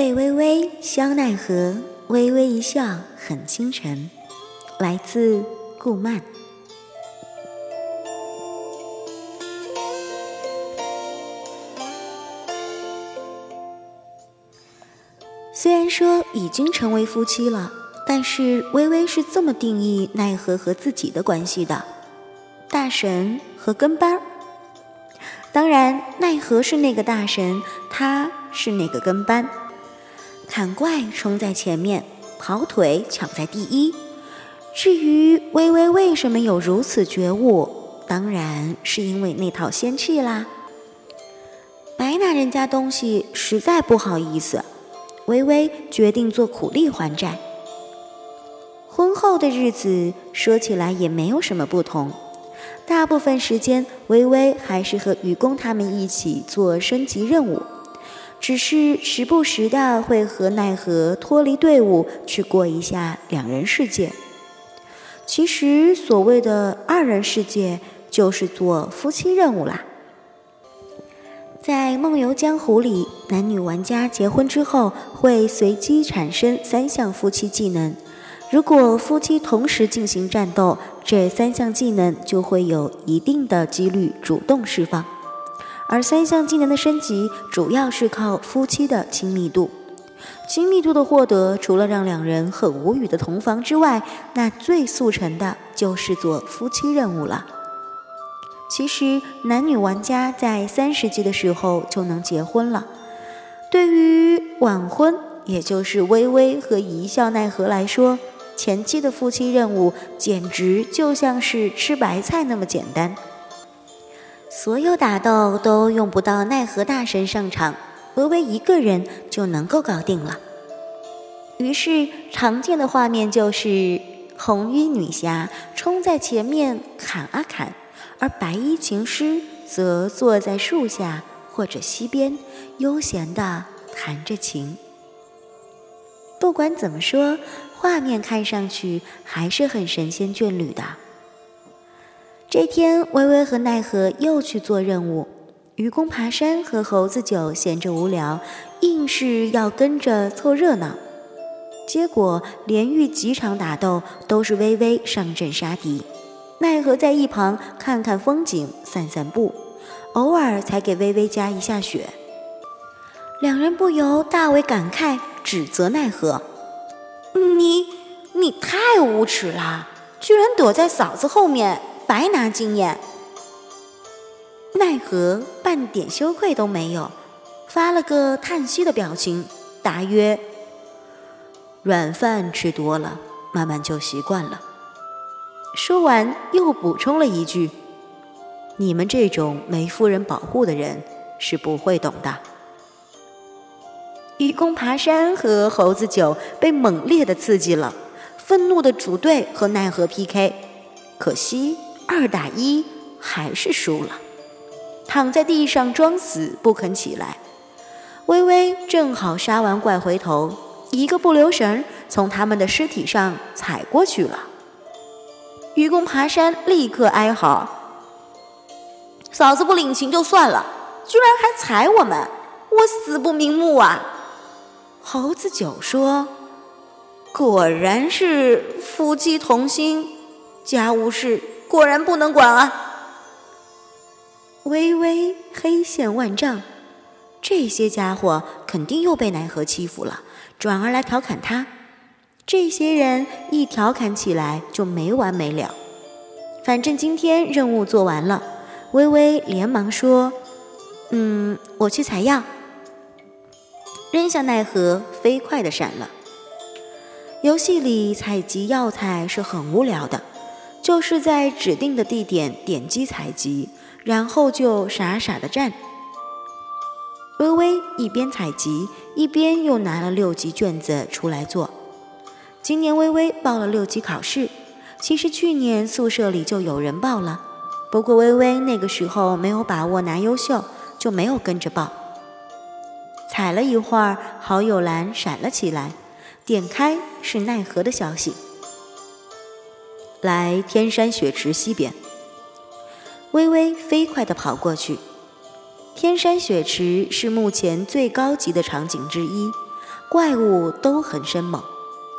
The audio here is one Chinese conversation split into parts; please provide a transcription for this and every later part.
贝微微，香奈何，微微一笑很倾城。来自顾漫。虽然说已经成为夫妻了，但是微微是这么定义奈何和自己的关系的：大神和跟班儿。当然，奈何是那个大神，他是那个跟班。砍怪冲在前面，跑腿抢在第一。至于微微为什么有如此觉悟，当然是因为那套仙气啦。白拿人家东西实在不好意思。微微决定做苦力还债。婚后的日子说起来也没有什么不同，大部分时间微微还是和愚公他们一起做升级任务，只是时不时的会和奈何脱离队伍去过一下两人世界。其实所谓的二人世界就是做夫妻任务啦。在梦游江湖里，男女玩家结婚之后会随机产生三项夫妻技能。如果夫妻同时进行战斗，这三项技能就会有一定的几率主动释放。而三项技能的升级主要是靠夫妻的亲密度。亲密度的获得，除了让两人很无语的同房之外，那最速成的就是做夫妻任务了。其实，男女玩家在三十级的时候就能结婚了。对于晚婚，也就是微微和一笑奈何来说，前期的夫妻任务简直就像是吃白菜那么简单。所有打斗都用不到奈何大神上场，微微一个人就能够搞定了。于是，常见的画面就是红衣女侠冲在前面砍啊砍。而白衣琴师则坐在树下或者溪边，悠闲地弹着琴。不管怎么说，画面看上去还是很神仙眷侣的。这天，微微和奈何又去做任务。愚公爬山和猴子九闲着无聊，硬是要跟着凑热闹。结果连遇几场打斗都是微微上阵杀敌。奈何在一旁看看风景，散散步，偶尔才给微微加一下血。两人不由大为感慨，指责奈何：“你你太无耻了，居然躲在嫂子后面，白拿经验。”奈何半点羞愧都没有，发了个叹息的表情，答曰：“软饭吃多了，慢慢就习惯了。”说完，又补充了一句：“你们这种没夫人保护的人是不会懂的。”愚公爬山和猴子酒被猛烈的刺激了，愤怒的组队和奈何 PK，可惜二打一还是输了，躺在地上装死不肯起来。微微正好杀完怪回头，一个不留神从他们的尸体上踩过去了。愚公爬山，立刻哀嚎：“嫂子不领情就算了，居然还踩我们，我死不瞑目啊！”猴子九说：“果然是夫妻同心，家务事果然不能管啊。”微微黑线万丈，这些家伙肯定又被奈何欺负了，转而来调侃他。这些人一调侃起来就没完没了。反正今天任务做完了，微微连忙说：“嗯，我去采药。”扔下奈何，飞快的闪了。游戏里采集药材是很无聊的，就是在指定的地点点击采集，然后就傻傻的站。微微一边采集，一边又拿了六级卷子出来做。今年微微报了六级考试，其实去年宿舍里就有人报了，不过微微那个时候没有把握拿优秀，就没有跟着报。踩了一会儿，好友栏闪了起来，点开是奈何的消息：来天山雪池西边。微微飞快地跑过去，天山雪池是目前最高级的场景之一。怪物都很生猛，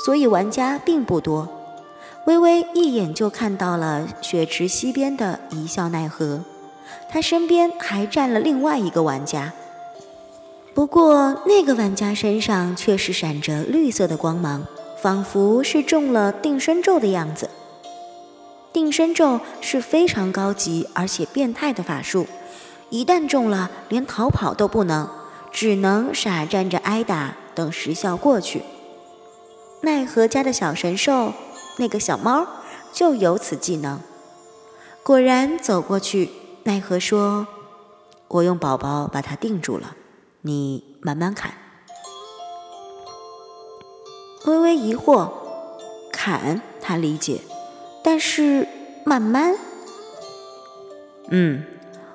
所以玩家并不多。微微一眼就看到了雪池西边的一笑奈何，他身边还站了另外一个玩家。不过那个玩家身上却是闪着绿色的光芒，仿佛是中了定身咒的样子。定身咒是非常高级而且变态的法术，一旦中了，连逃跑都不能，只能傻站着挨打，等时效过去。奈何家的小神兽，那个小猫就有此技能。果然走过去，奈何说：“我用宝宝把它定住了。”你慢慢砍，微微疑惑，砍他理解，但是慢慢，嗯，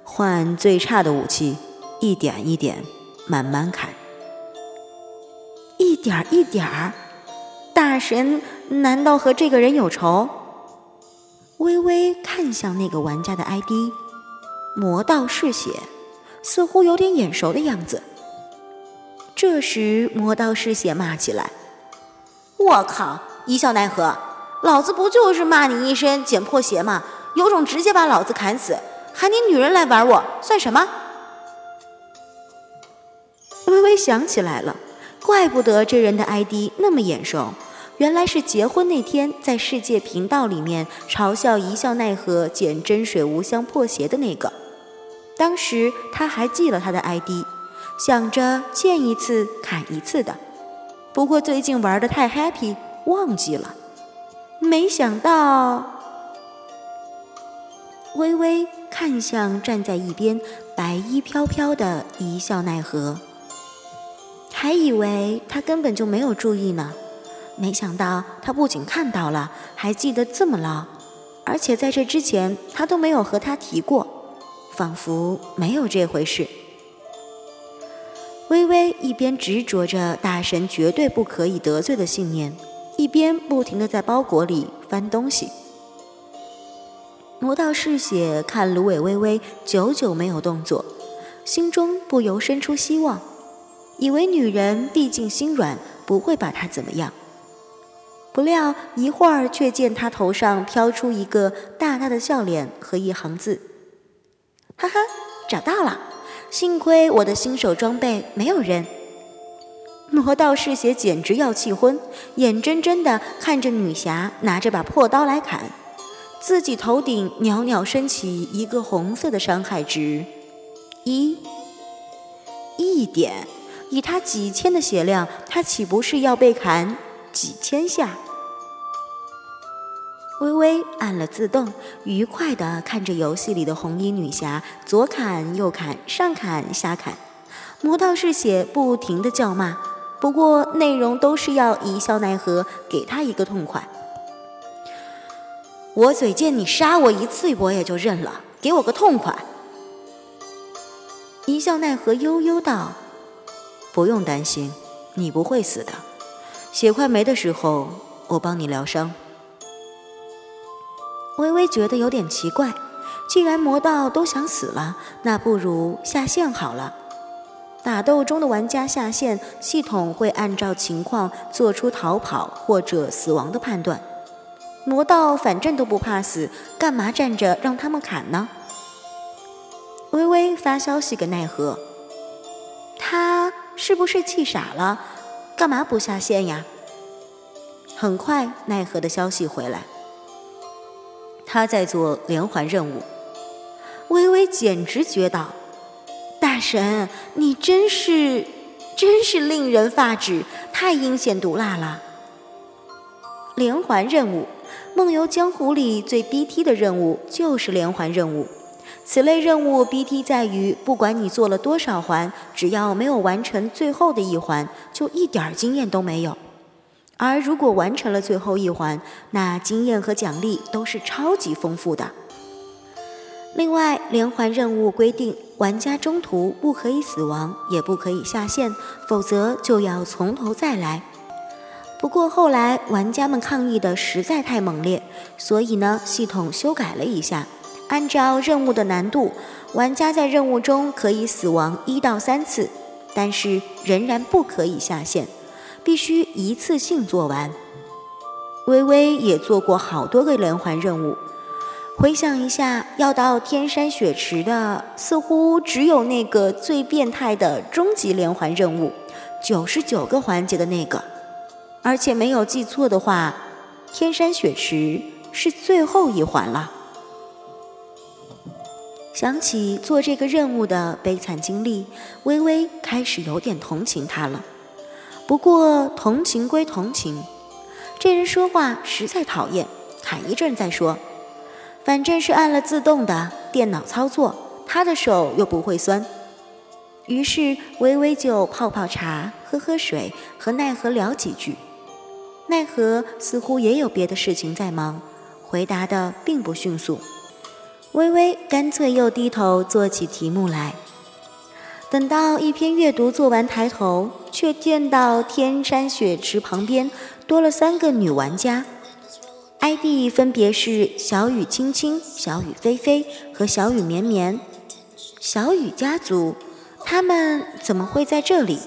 换最差的武器，一点一点慢慢砍，一点一点儿，大神难道和这个人有仇？微微看向那个玩家的 ID，魔道嗜血，似乎有点眼熟的样子。这时，魔道嗜血骂起来：“我靠！一笑奈何，老子不就是骂你一身捡破鞋吗？有种直接把老子砍死，喊你女人来玩我算什么？”微微想起来了，怪不得这人的 ID 那么眼熟，原来是结婚那天在世界频道里面嘲笑一笑奈何捡真水无香破鞋的那个。当时他还记了他的 ID。想着见一次砍一次的，不过最近玩的太 happy，忘记了。没想到，微微看向站在一边白衣飘飘的一笑奈何，还以为他根本就没有注意呢。没想到他不仅看到了，还记得这么牢，而且在这之前他都没有和他提过，仿佛没有这回事。微微一边执着着大神绝对不可以得罪的信念，一边不停地在包裹里翻东西。魔道嗜血看芦苇微微久久没有动作，心中不由生出希望，以为女人毕竟心软，不会把他怎么样。不料一会儿却见他头上飘出一个大大的笑脸和一行字：“哈哈，找到了。”幸亏我的新手装备没有扔，魔道士血简直要气昏，眼睁睁地看着女侠拿着把破刀来砍，自己头顶袅袅升起一个红色的伤害值，一，一点，以他几千的血量，他岂不是要被砍几千下？微微按了自动，愉快地看着游戏里的红衣女侠左砍右砍，上砍下砍，魔道士血不停地叫骂，不过内容都是要一笑奈何给他一个痛快。我嘴贱，你杀我一次我也就认了，给我个痛快。一笑奈何悠悠道：“不用担心，你不会死的，血快没的时候，我帮你疗伤。”微微觉得有点奇怪，既然魔道都想死了，那不如下线好了。打斗中的玩家下线，系统会按照情况做出逃跑或者死亡的判断。魔道反正都不怕死，干嘛站着让他们砍呢？微微发消息给奈何，他是不是气傻了？干嘛不下线呀？很快，奈何的消息回来。他在做连环任务，微微简直绝倒，大神，你真是，真是令人发指，太阴险毒辣了。连环任务，梦游江湖里最 BT 的任务就是连环任务。此类任务 BT 在于，不管你做了多少环，只要没有完成最后的一环，就一点经验都没有。而如果完成了最后一环，那经验和奖励都是超级丰富的。另外，连环任务规定，玩家中途不可以死亡，也不可以下线，否则就要从头再来。不过后来玩家们抗议的实在太猛烈，所以呢，系统修改了一下，按照任务的难度，玩家在任务中可以死亡一到三次，但是仍然不可以下线。必须一次性做完。微微也做过好多个连环任务，回想一下，要到天山雪池的，似乎只有那个最变态的终极连环任务，九十九个环节的那个。而且没有记错的话，天山雪池是最后一环了。想起做这个任务的悲惨经历，微微开始有点同情他了。不过同情归同情。这人说话实在讨厌，喊一阵再说。反正是按了自动的电脑操作，他的手又不会酸。于是微微就泡泡茶、喝喝水，和奈何聊几句。奈何似乎也有别的事情在忙，回答的并不迅速。微微干脆又低头做起题目来。等到一篇阅读做完，抬头却见到天山雪池旁边。多了三个女玩家，ID 分别是小雨青青、小雨霏霏和小雨绵绵。小雨家族，他们怎么会在这里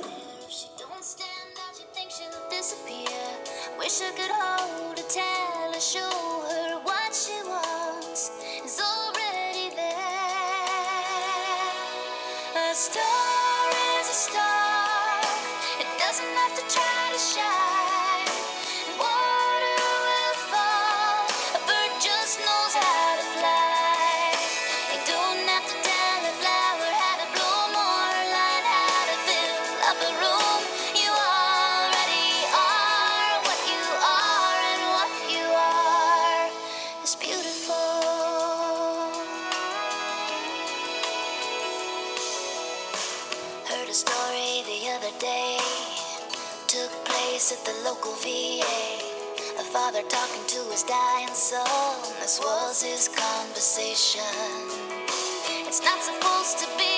This his conversation. It's not supposed to be